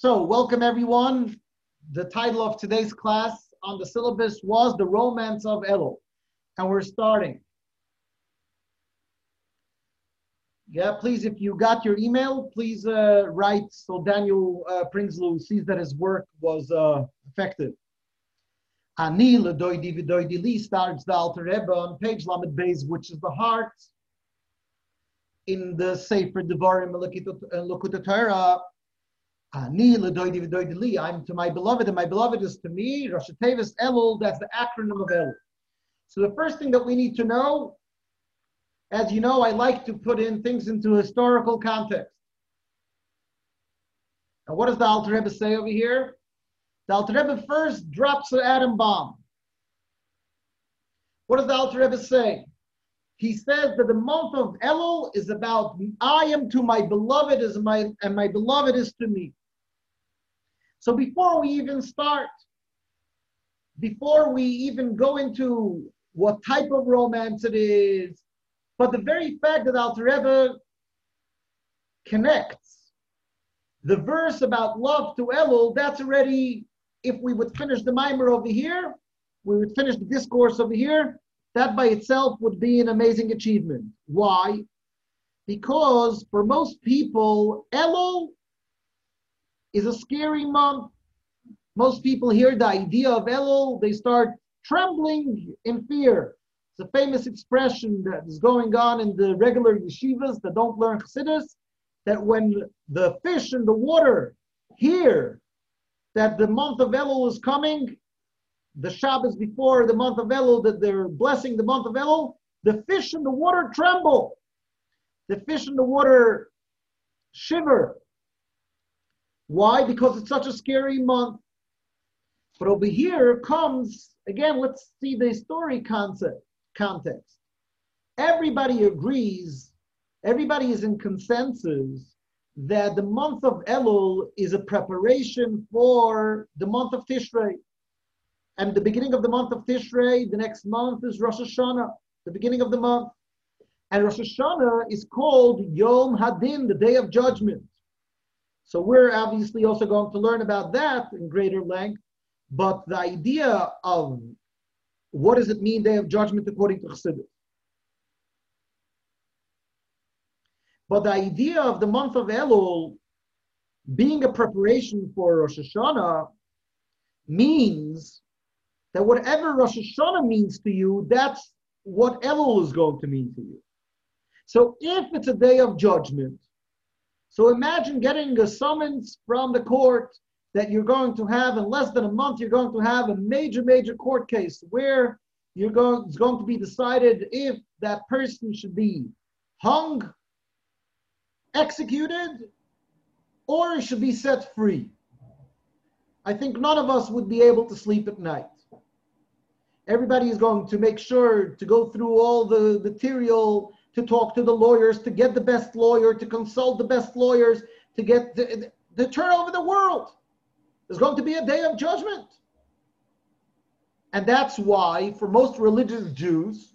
So, welcome everyone. The title of today's class on the syllabus was The Romance of Elul. And we're starting. Yeah, please, if you got your email, please uh, write so Daniel uh, Prinsloo sees that his work was uh, effective. Ani ledoidi v'doidi li starts the Alter Rebbe on page Lamed Beis, which is the heart in the Sefer Devarim Lekut Torah. I'm to my beloved, and my beloved is to me. Rosh Tevis Elul. That's the acronym of Elul. So the first thing that we need to know as you know, I like to put in things into historical context. And what does the Alter Rebbe say over here? The Alter Rebbe first drops the atom bomb. What does the Alter Rebbe say? He says that the month of Elul is about I am to my beloved as my and my beloved is to me. So before we even start, before we even go into what type of romance it is, but the very fact that Alter Rebbe connects the verse about love to Elul, that's already, if we would finish the mimer over here, we would finish the discourse over here, that by itself would be an amazing achievement. Why? Because for most people, Elul is a scary month. Most people hear the idea of Elul, they start trembling in fear. It's a famous expression that is going on in the regular yeshivas that don't learn chassidus, that when the fish in the water hear that the month of Elul is coming, the Shabbos before the month of Elul, that they're blessing the month of Elul, the fish in the water tremble. The fish in the water shiver. Why? Because it's such a scary month. But over here comes, again, let's see the story concept context. Everybody agrees, everybody is in consensus that the month of Elul is a preparation for the month of Tishrei. And the beginning of the month of Tishrei, the next month is Rosh Hashanah, the beginning of the month. And Rosh Hashanah is called Yom Hadin, the day of judgment. So we're obviously also going to learn about that in greater length. But the idea of what does it mean, day of judgment, according to Chassidus? But the idea of the month of Elul being a preparation for Rosh Hashanah means that whatever Rosh Hashanah means to you, that's what Elul is going to mean to you. So if it's a day of judgment, so imagine getting a summons from the court that you're going to have in less than a month, you're going to have a major, major court case where you're going, it's going to be decided if that person should be hung, executed, or should be set free. I think none of us would be able to sleep at night. Everybody is going to make sure to go through all the material, to talk to the lawyers, to get the best lawyer, to consult the best lawyers, to get the, the turn over the world. There's going to be a day of judgment. And that's why, for most religious Jews,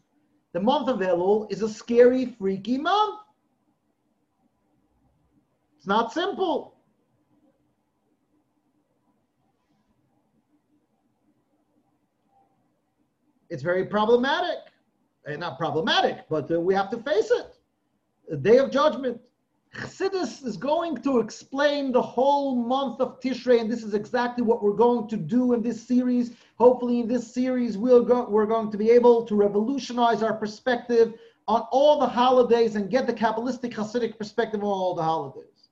the month of Elul is a scary, freaky month. It's not simple. It's very problematic. And not problematic, but uh, we have to face it. A day of judgment. Chassidus is going to explain the whole month of Tishrei, and this is exactly what we're going to do in this series. Hopefully, in this series, we'll go, we're going to be able to revolutionize our perspective on all the holidays and get the Kabbalistic Hasidic perspective on all the holidays.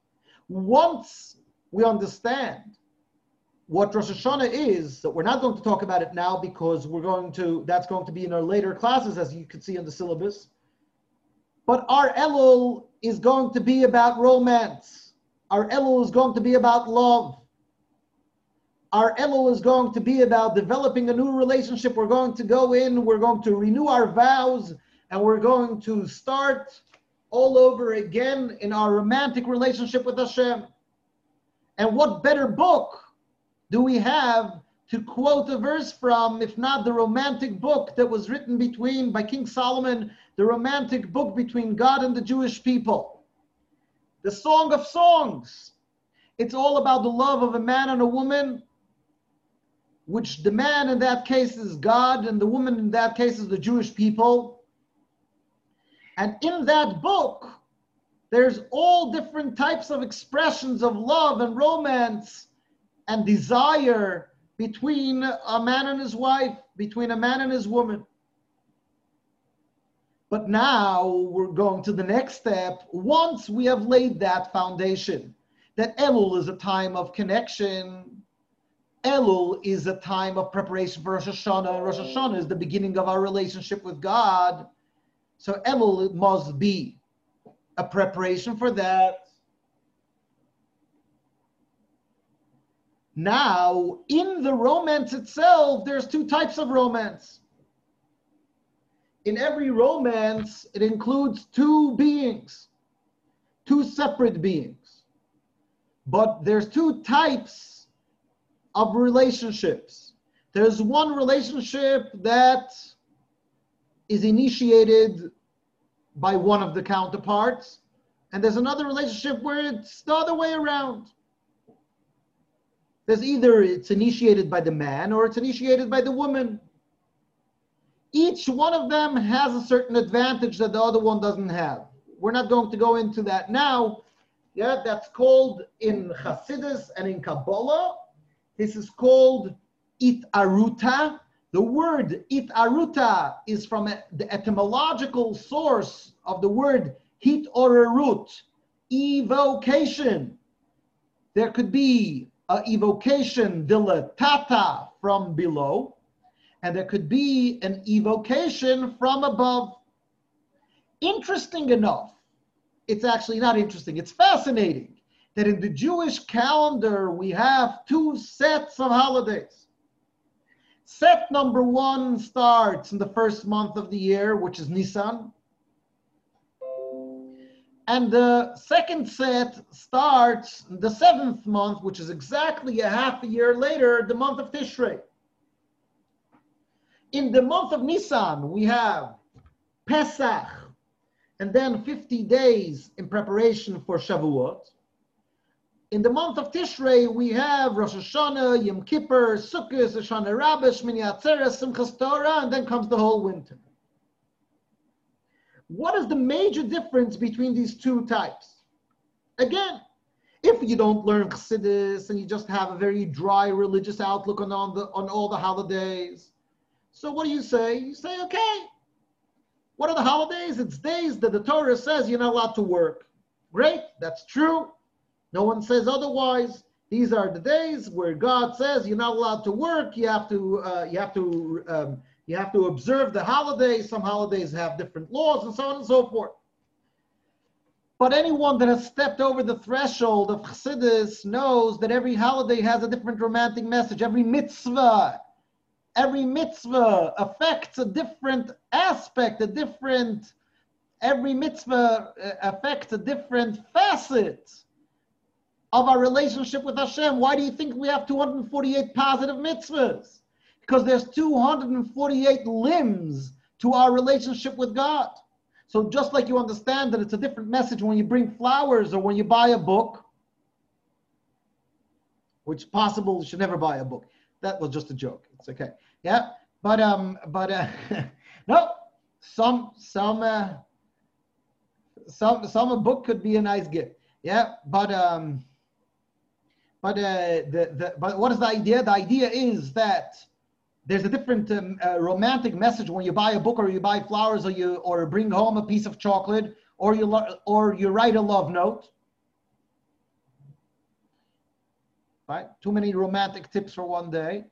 Once we understand what Rosh Hashanah is, that we're not going to talk about it now because we're going to, that's going to be in our later classes, as you can see in the syllabus. But our Elul is going to be about romance. Our Elul is going to be about love. Our Elul is going to be about developing a new relationship. We're going to go in, we're going to renew our vows, and we're going to start all over again in our romantic relationship with Hashem. And what better book do we have to quote a verse from, if not the romantic book that was written between by King Solomon the romantic book between God and the Jewish people. The Song of Songs. It's all about the love of a man and a woman, which the man in that case is God, and the woman in that case is the Jewish people. And in that book, there's all different types of expressions of love and romance and desire between a man and his wife, between a man and his woman. But now we're going to the next step. Once we have laid that foundation, that Elul is a time of connection, Elul is a time of preparation for Rosh Hashanah. Rosh Hashanah is the beginning of our relationship with God. So Elul must be a preparation for that. Now, in the romance itself, there's two types of romance. In every romance, it includes two beings, two separate beings. But there's two types of relationships. There's one relationship that is initiated by one of the counterparts, and there's another relationship where it's the other way around. There's either it's initiated by the man or it's initiated by the woman. Each one of them has a certain advantage that the other one doesn't have. We're not going to go into that now. Yeah, that's called in Hasidus and in Kabbalah. This is called itaruta. The word itaruta is from the etymological source of the word hit or root, evocation. There could be a evocation dilatata from below, and there could be an evocation from above. Interesting enough, it's actually not interesting, it's fascinating that in the Jewish calendar we have two sets of holidays. Set number one starts in the first month of the year, which is Nisan. And the second set starts the seventh month, which is exactly a half a year later, the month of Tishrei. In the month of Nisan, we have Pesach, and then 50 days in preparation for Shavuot. In the month of Tishrei, we have Rosh Hashanah, Yom Kippur, Sukkot, Hoshana Rabbah, Shmini Atzeres, Simchas Torah, and then comes the whole winter. What is the major difference between these two types? Again, if you don't learn Chassidus and you just have a very dry religious outlook on, on, the, on all the holidays, so what do you say? You say, okay, what are the holidays? It's days that the Torah says you're not allowed to work. Great, that's true. No one says otherwise. These are the days where God says you're not allowed to work. You have to uh, you have to um, you have to observe the holidays. Some holidays have different laws and so on and so forth. But anyone that has stepped over the threshold of Chassidus knows that every holiday has a different romantic message. Every mitzvah, every mitzvah affects a different aspect, a different. Every mitzvah uh, affects a different facet of our relationship with Hashem. Why do you think we have 248 positive mitzvahs? Because there's 248 limbs to our relationship with God. So just like you understand that it's a different message when you bring flowers or when you buy a book, which possible should never buy a book. That was just a joke. It's okay. Yeah, but um, but uh, no, some some uh, some some a book could be a nice gift. Yeah, but um, but uh, the, the, but what is the idea? The idea is that there's a different um, uh, romantic message when you buy a book or you buy flowers or you or bring home a piece of chocolate or you lo- or you write a love note. Right? Too many romantic tips for one day.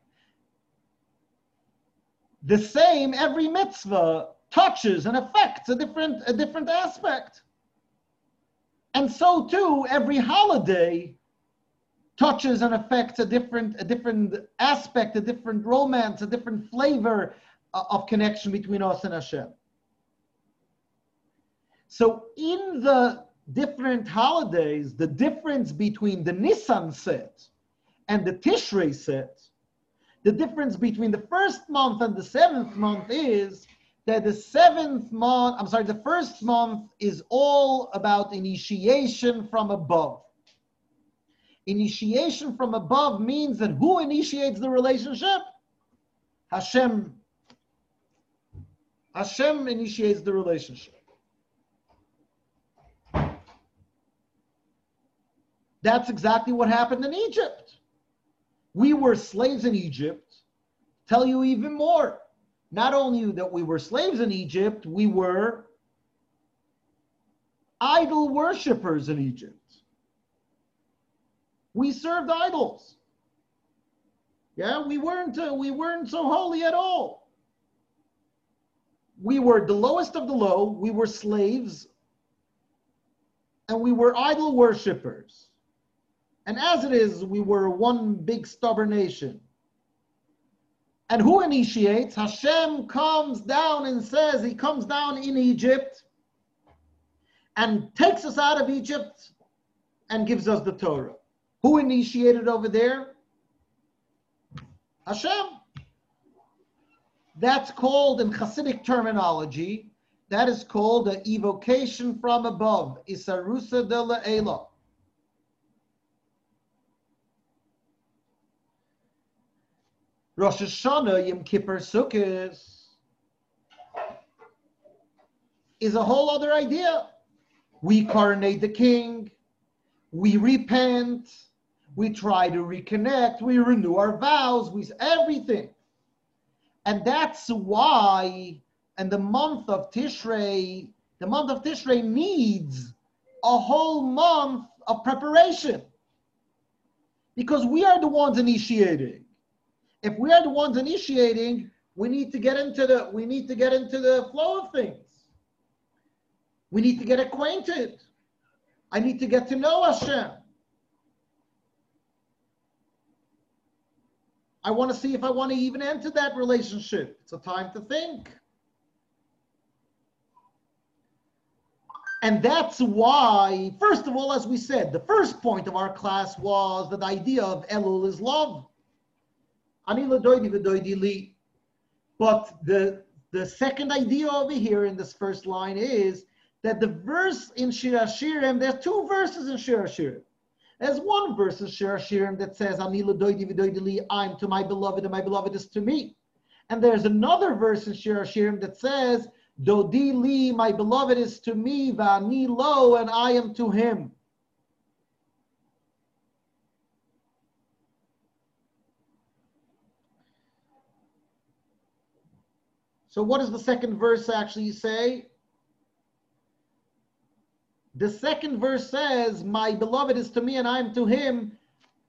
The same every mitzvah touches and affects a different a different aspect. And so too every holiday touches and affects a different a different aspect, a different romance, a different flavor uh, of connection between us and Hashem. So in the different holidays, the difference between the Nisan set and the Tishrei set, the difference between the first month and the seventh month is that the seventh month, I'm sorry, the first month is all about initiation from above Initiation from above means that who initiates the relationship? Hashem. Hashem initiates the relationship. That's exactly what happened in Egypt. We were slaves in Egypt. Tell you even more. Not only that we were slaves in Egypt, we were idol worshippers in Egypt. We served idols. Yeah, we weren't uh, we weren't so holy at all. We were the lowest of the low. We were slaves, and we were idol worshippers. And as it is, we were one big stubborn nation. And who initiates? Hashem comes down and says, He comes down in Egypt and takes us out of Egypt and gives us the Torah. Who initiated over there? Hashem. That's called in Hasidic terminology, that is called an evocation from above. Isarusa de la Elah. Rosh Hashanah, Yom Kippur, Sukkot is a whole other idea. We coronate the king, we repent, we try to reconnect, we renew our vows, we everything. And that's why, and the month of Tishrei, the month of Tishrei needs a whole month of preparation. Because we are the ones initiating if we are the ones initiating, we need to get into the we need to get into the flow of things. We need to get acquainted. I need to get to know Hashem. I want to see if I want to even enter that relationship. It's a time to think. And that's why, first of all, as we said, the first point of our class was that the idea of Elul is love. But the, the second idea over here in this first line is that the verse in Shir Hashirim, there's two verses in Shir Hashirim. There's one verse in Shir Hashirim that says, I'm to my beloved and my beloved is to me. And there's another verse in Shir Hashirim that says, Dodi li, my beloved is to me, va'ani lo, and I am to him. So what does the second verse actually say? The second verse says, My beloved is to me and I'm to him.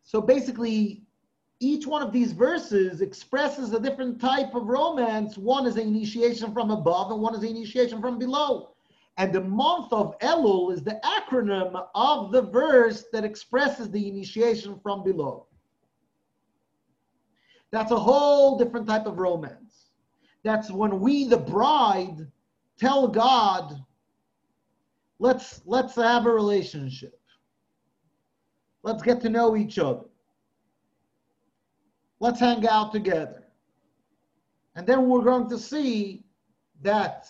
So basically, each one of these verses expresses a different type of romance. One is an initiation from above and one is an initiation from below. And the month of Elul is the acronym of the verse that expresses the initiation from below. That's a whole different type of romance. That's when we, the bride, tell God, let's let's have a relationship. Let's get to know each other. Let's hang out together. And then we're going to see that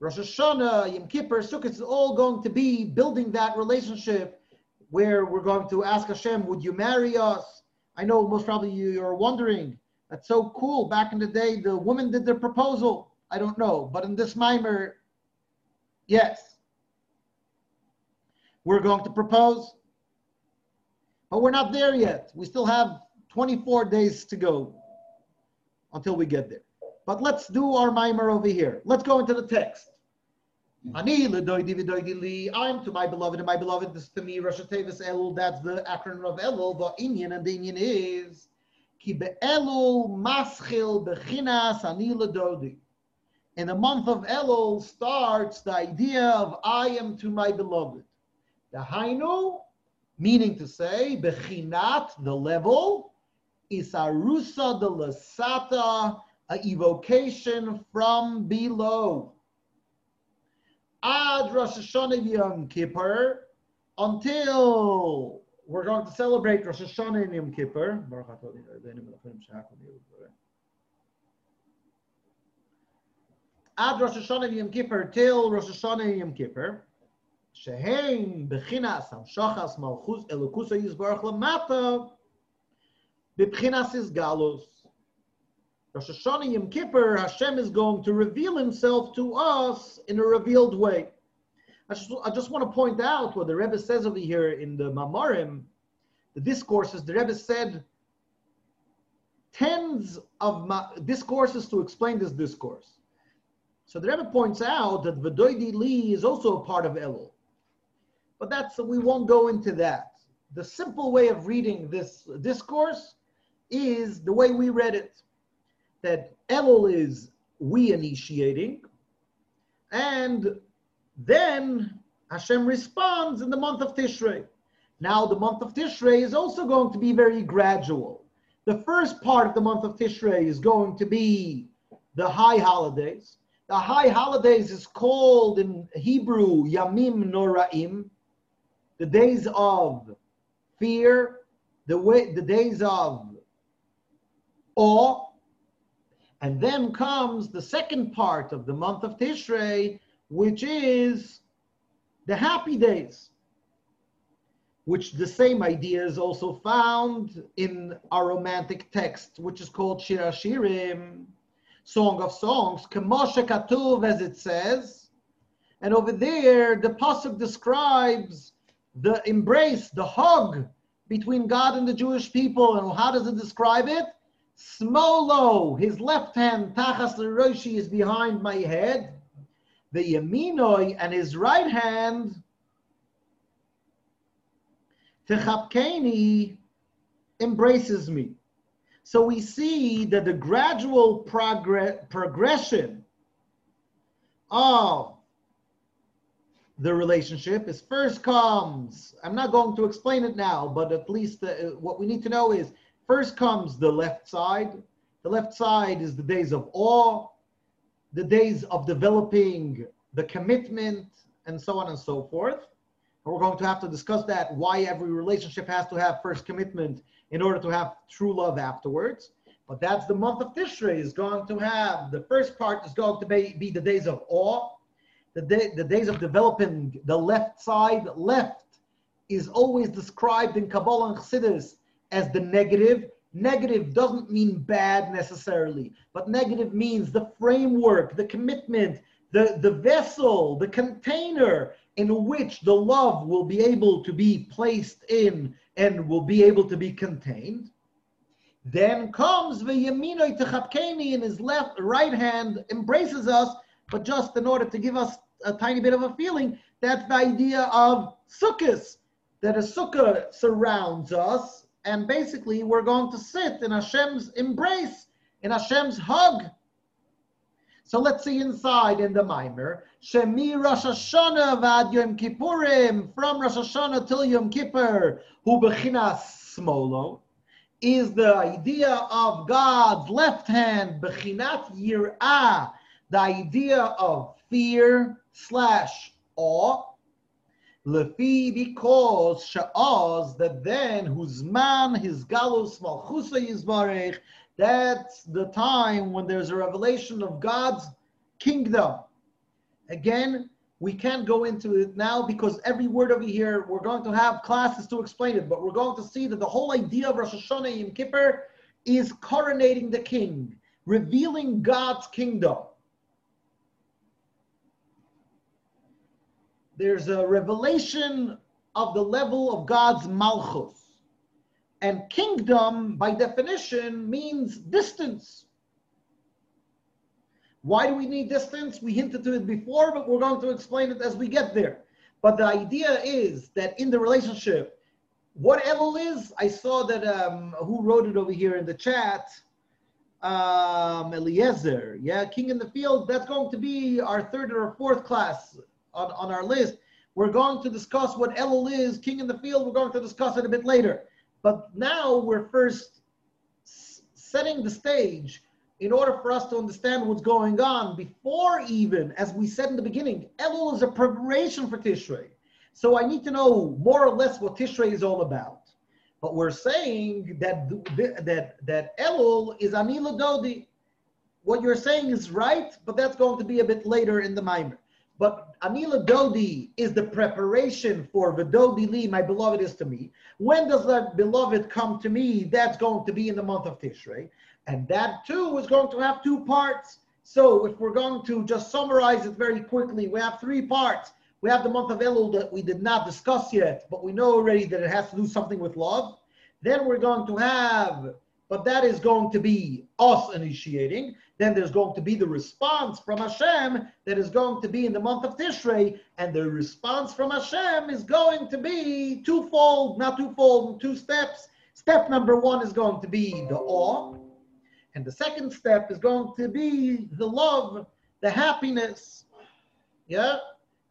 Rosh Hashanah, Yom Kippur, Sukkot is all going to be building that relationship where we're going to ask Hashem, would you marry us? I know most probably you're wondering, that's so cool. Back in the day, the woman did the proposal. I don't know, but in this mimer, yes, we're going to propose, but we're not there yet. We still have 24 days to go until we get there. But let's do our mimer over here. Let's go into the text. I'm to my beloved, and my beloved is to me, Rosh Tevis Elul. That's the acronym of Elul. The Indian and the Indian is Ki be'elul maschil bechinas ani ledodi. In the month of Elul starts the idea of I am to my beloved. The hainu, meaning to say, bechinat, the level, is arusa de lasata, a evocation from below. Ad Rosh Hashanah Yom Kippur, until we're going to celebrate Rosh Hashanah Yom Kippur. Ad Rosh Hashanah Yom Kippur till Rosh Hashanah Yom Kippur. שהם בחינס המשוחס מלכוס אלוקוסו יזברך למטה, בבחינס איסגלוס. Rosh Hashanah Yom Kippur, Hashem is going to reveal himself to us in a revealed way. I just, I just want to point out what the Rebbe says over here in the Mamarim, the discourses. The Rebbe said tens of ma- discourses to explain this discourse. So the Rebbe points out that Vadoidi Li is also a part of Elul. But that's we won't go into that. The simple way of reading this discourse is the way we read it. That Elul is we initiating, and then Hashem responds in the month of Tishrei. Now the month of Tishrei is also going to be very gradual. The first part of the month of Tishrei is going to be the high holidays. The high holidays is called in Hebrew Yamim Noraim, the days of fear, the way, the days of awe, and then comes the second part of the month of Tishrei, which is the happy days, which the same idea is also found in our romantic text, which is called Shir Hashirim, Song of Songs, Kemoshe Katuv, as it says. And over there, the Pasuk describes the embrace, the hug between God and the Jewish people. And how does it describe it? Smolo, his left hand, Tachas Roshi, is behind my head. The Yaminoi and his right hand, Techapkeni, embraces me. So we see that the gradual progress, progression of the relationship is first comes, I'm not going to explain it now, but at least uh, what we need to know is first comes the left side. The left side is the days of awe, the days of developing the commitment, and so on and so forth. And we're going to have to discuss that why every relationship has to have first commitment in order to have true love afterwards. But that's the month of Tishrei is going to have the first part is going to be, be the days of awe, the, day, the days of developing the left side. Left is always described in Kabbalah and Chassidus as the negative. Negative doesn't mean bad necessarily, but negative means the framework, the commitment, the, the vessel, the container in which the love will be able to be placed in and will be able to be contained. Then comes the Yaminoi Techapkeni in his left right hand embraces us but just in order to give us a tiny bit of a feeling, that's the idea of sukkahs, that a sukkah surrounds us, and basically we're going to sit in Hashem's embrace, in Hashem's hug. So let's see inside in the mimer. Shemi Rosh Hashanah vad Yom Kippurim, from Rosh Hashanah till Yom Kippur, hu bechinas smolo, is the idea of God's left hand, bechinat yir'ah, the idea of fear slash awe. Lefi because sha'az that then whose man his galus malchusa yizbarech that's the time when there's a revelation of God's kingdom. Again, we can't go into it now because every word over here, we're going to have classes to explain it, but we're going to see that the whole idea of Rosh Hashanah Yom Kippur is coronating the king, revealing God's kingdom. There's a revelation of the level of God's malchus. And kingdom, by definition, means distance. Why do we need distance? We hinted to it before, but we're going to explain it as we get there. But the idea is that in the relationship, what Elul is, I saw that um, who wrote it over here in the chat, um, Eliezer, yeah, King in the Field, that's going to be our third or fourth class on, on our list. We're going to discuss what Elul is, King in the Field. We're going to discuss it a bit later. But now we're first setting the stage in order for us to understand what's going on before even, as we said in the beginning, Elul is a preparation for Tishrei. So I need to know more or less what Tishrei is all about. But we're saying that that that Elul is Ani Ledodi. What you're saying is right, but that's going to be a bit later in the Mimer. But Ani Ledodi is the preparation for Vidodi Li, my beloved is to me. When does that beloved come to me? That's going to be in the month of Tishrei. And that too is going to have two parts. So if we're going to just summarize it very quickly, we have three parts. We have the month of Elul that we did not discuss yet, but we know already that it has to do something with love. Then we're going to have, but that is going to be us initiating. Then there's going to be the response from Hashem that is going to be in the month of Tishrei, and the response from Hashem is going to be twofold, not twofold, two steps. Step number one is going to be the awe, and the second step is going to be the love, the happiness. Yeah?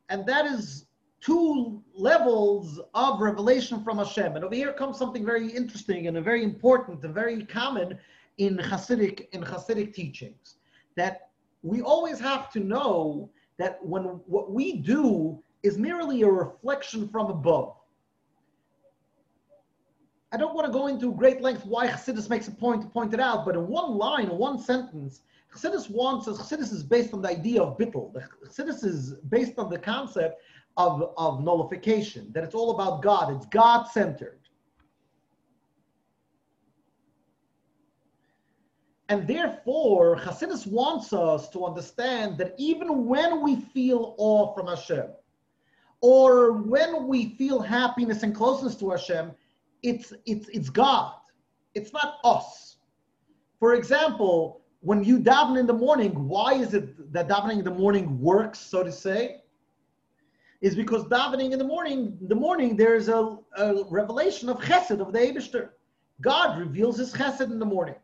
And that is two levels of revelation from Hashem. And over here comes something very interesting and very important and very common in Hasidic in Hasidic teachings that we always have to know that when what we do is merely a reflection from above. I don't want to go into great length why Chassidus makes a point to point it out, but in one line, in one sentence, Chassidus wants us, Chassidus is based on the idea of bittul. The Chassidus is based on the concept of, of nullification, that it's all about God, it's God centered. And therefore, Hasidus wants us to understand that even when we feel awe from Hashem, or when we feel happiness and closeness to Hashem, it's, it's, it's God. It's not us. For example, when you daven in the morning, why is it that davening in the morning works, so to say? Is because davening in the morning, the morning there's a, a revelation of chesed of the Eibishter. God reveals his chesed in the morning.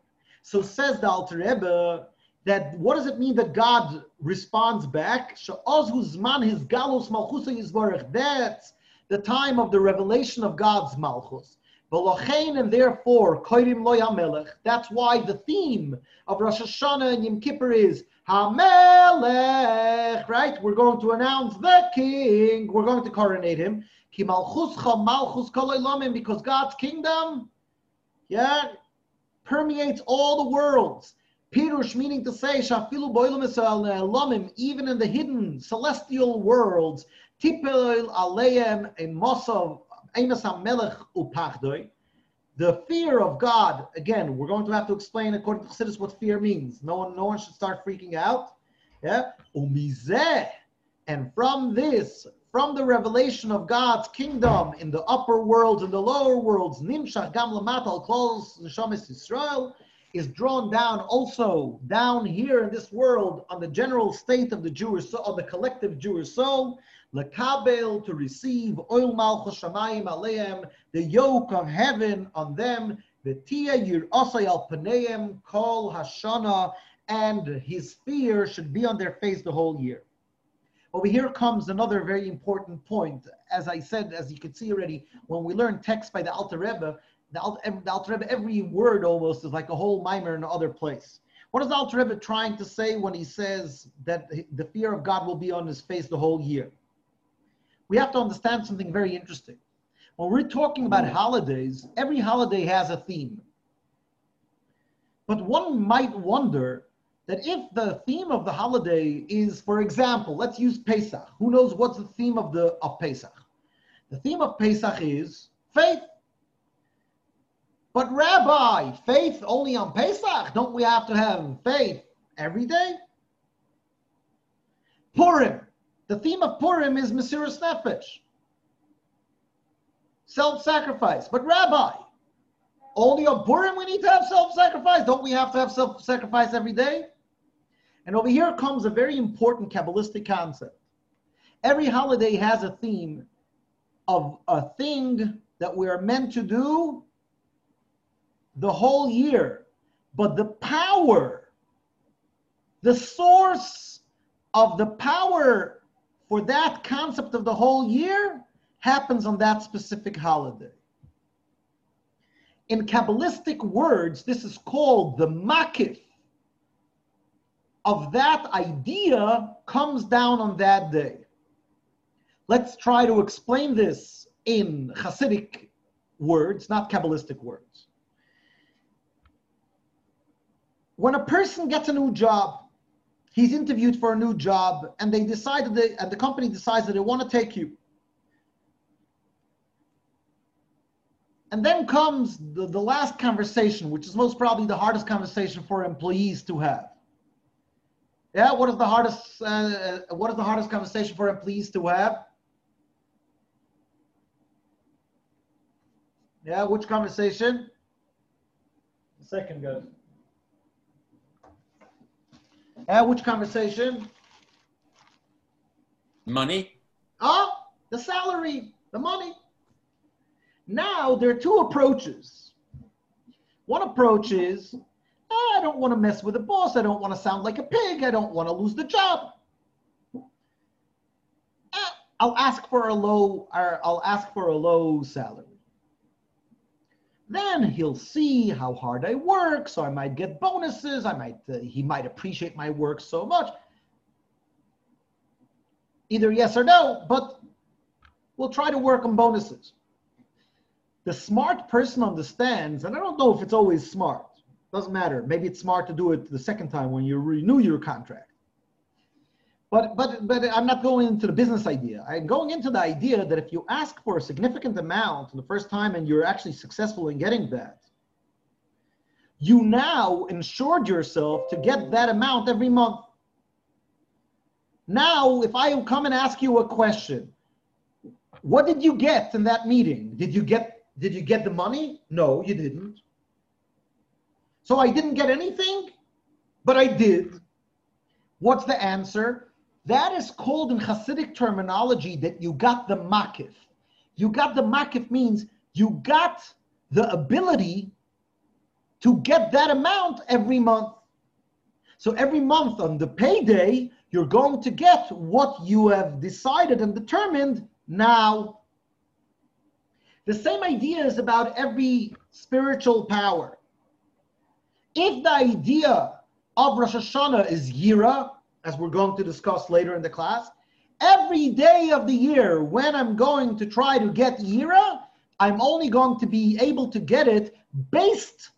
So says the Alter Rebbe that what does it mean that God responds back? That's the time of the revelation of God's malchus. And therefore, that's why the theme of Rosh Hashanah and Yom Kippur is HaMelech, right? We're going to announce the king. We're going to coronate him. Because God's kingdom, yeah, permeates all the worlds. Pirush meaning to say, Shafilu even in the hidden celestial worlds, tipel aleim a mosav melech upachdoi. The fear of God, again, we're going to have to explain according to Chassidus what fear means. No one, no one should start freaking out. Yeah. And from this, from the revelation of God's kingdom in the upper worlds and the lower worlds, Nimshach Gam Lamatal Klos Neshamis is drawn down also down here in this world on the general state of the Jewish soul, of the collective Jewish soul, Lekabel to receive oil malchus aleim, the yoke of heaven on them, the tia yir al paneim kol hashana, and his fear should be on their face the whole year. Over here comes another very important point. As I said, as you can see already, when we learn text by the Alter Rebbe, the the Alter Rebbe, every word almost is like a whole mimer in another place. What is Alter Rebbe trying to say when he says that the fear of God will be on his face the whole year? We have to understand something very interesting. When we're talking about holidays, every holiday has a theme. But one might wonder that if the theme of the holiday is, for example, let's use Pesach. Who knows what's the theme of the of Pesach? The theme of Pesach is faith. But Rabbi, faith only on Pesach? Don't we have to have faith every day? Purim. The theme of Purim is Mesiras Nefesh. Self-sacrifice. But Rabbi, only on Purim we need to have self-sacrifice. Don't we have to have self-sacrifice every day? And over here comes a very important Kabbalistic concept. Every holiday has a theme of a thing that we are meant to do the whole year. But the power, the source of the power for that concept of the whole year happens on that specific holiday. In Kabbalistic words, this is called the makif of that idea comes down on that day. Let's try to explain this in Hasidic words, not Kabbalistic words. When a person gets a new job, he's interviewed for a new job and they decide that, they, and the company decides that they want to take you. And then comes the, the last conversation, which is most probably the hardest conversation for employees to have. Yeah, what is the hardest? Uh, what is the hardest conversation for employees to have? Yeah, which conversation? The second, guys. Yeah, which conversation? Money. Oh, the salary, the money. Now there are two approaches. One approach is I don't want to mess with the boss. I don't want to sound like a pig. I don't want to lose the job. I'll ask for a low I'll ask for a low salary. Then he'll see how hard I work, so I might get bonuses. I might uh, he might appreciate my work so much. Either yes or no, but we'll try to work on bonuses. The smart person understands, and I don't know if it's always smart. Doesn't matter. Maybe it's smart to do it the second time when you renew your contract. But but but I'm not going into the business idea. I'm going into the idea that if you ask for a significant amount the first time and you're actually successful in getting that, you now insured yourself to get that amount every month. Now, if I come and ask you a question, what did you get in that meeting? Did you get did you get the money? No, you didn't. So I didn't get anything, but I did. What's the answer? That is called in Hasidic terminology that you got the makif. You got the makif means you got the ability to get that amount every month. So every month on the payday, you're going to get what you have decided and determined now. The same idea is about every spiritual power. If the idea of Rosh Hashanah is Yira, as we're going to discuss later in the class, every day of the year when I'm going to try to get Yira, I'm only going to be able to get it based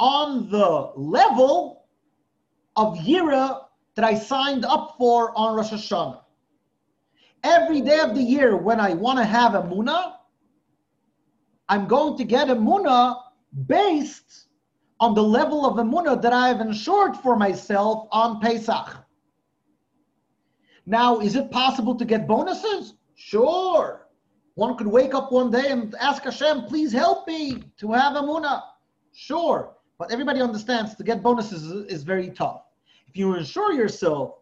on the level of Yira that I signed up for on Rosh Hashanah. Every day of the year when I want to have a Muna, I'm going to get a Muna based on the level of emunah that I have ensured for myself on Pesach. Now, is it possible to get bonuses? Sure. One could wake up one day and ask Hashem, please help me to have a emunah. Sure. But everybody understands to get bonuses is very tough. If you insure yourself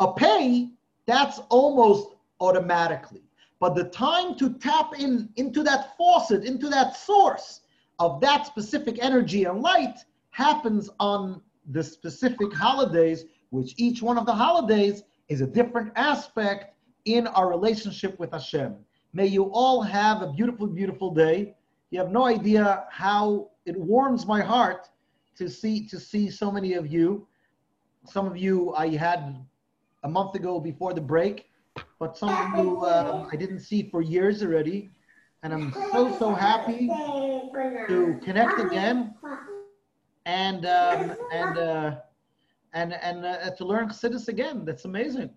a pay, that's almost automatically. But the time to tap in into that faucet, into that source, of that specific energy and light happens on the specific holidays, which each one of the holidays is a different aspect in our relationship with Hashem. May you all have a beautiful, beautiful day. You have no idea how it warms my heart to see to see so many of you. Some of you I had a month ago before the break, but some of you uh, I didn't see for years already and I'm so so happy to connect again and um, and uh, and and uh, to learn Chassidus again. That's amazing.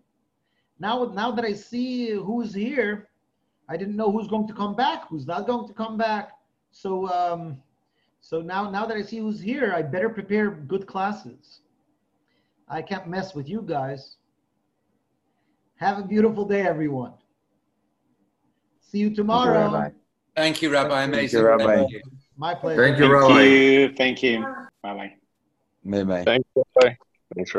Now now that I see who's here, I didn't know who's going to come back, who's not going to come back. So um, so now now that I see who's here, I better prepare good classes. I can't mess with you guys. Have a beautiful day, everyone. See you tomorrow. Thank you, Thank you Rabbi. Thank Amazing. you, Rabbi. Thank you. My pleasure. Thank you, Thank Rabbi. you. Thank you. Bye bye. Bye bye. Thanks, Rabbi. Thanks,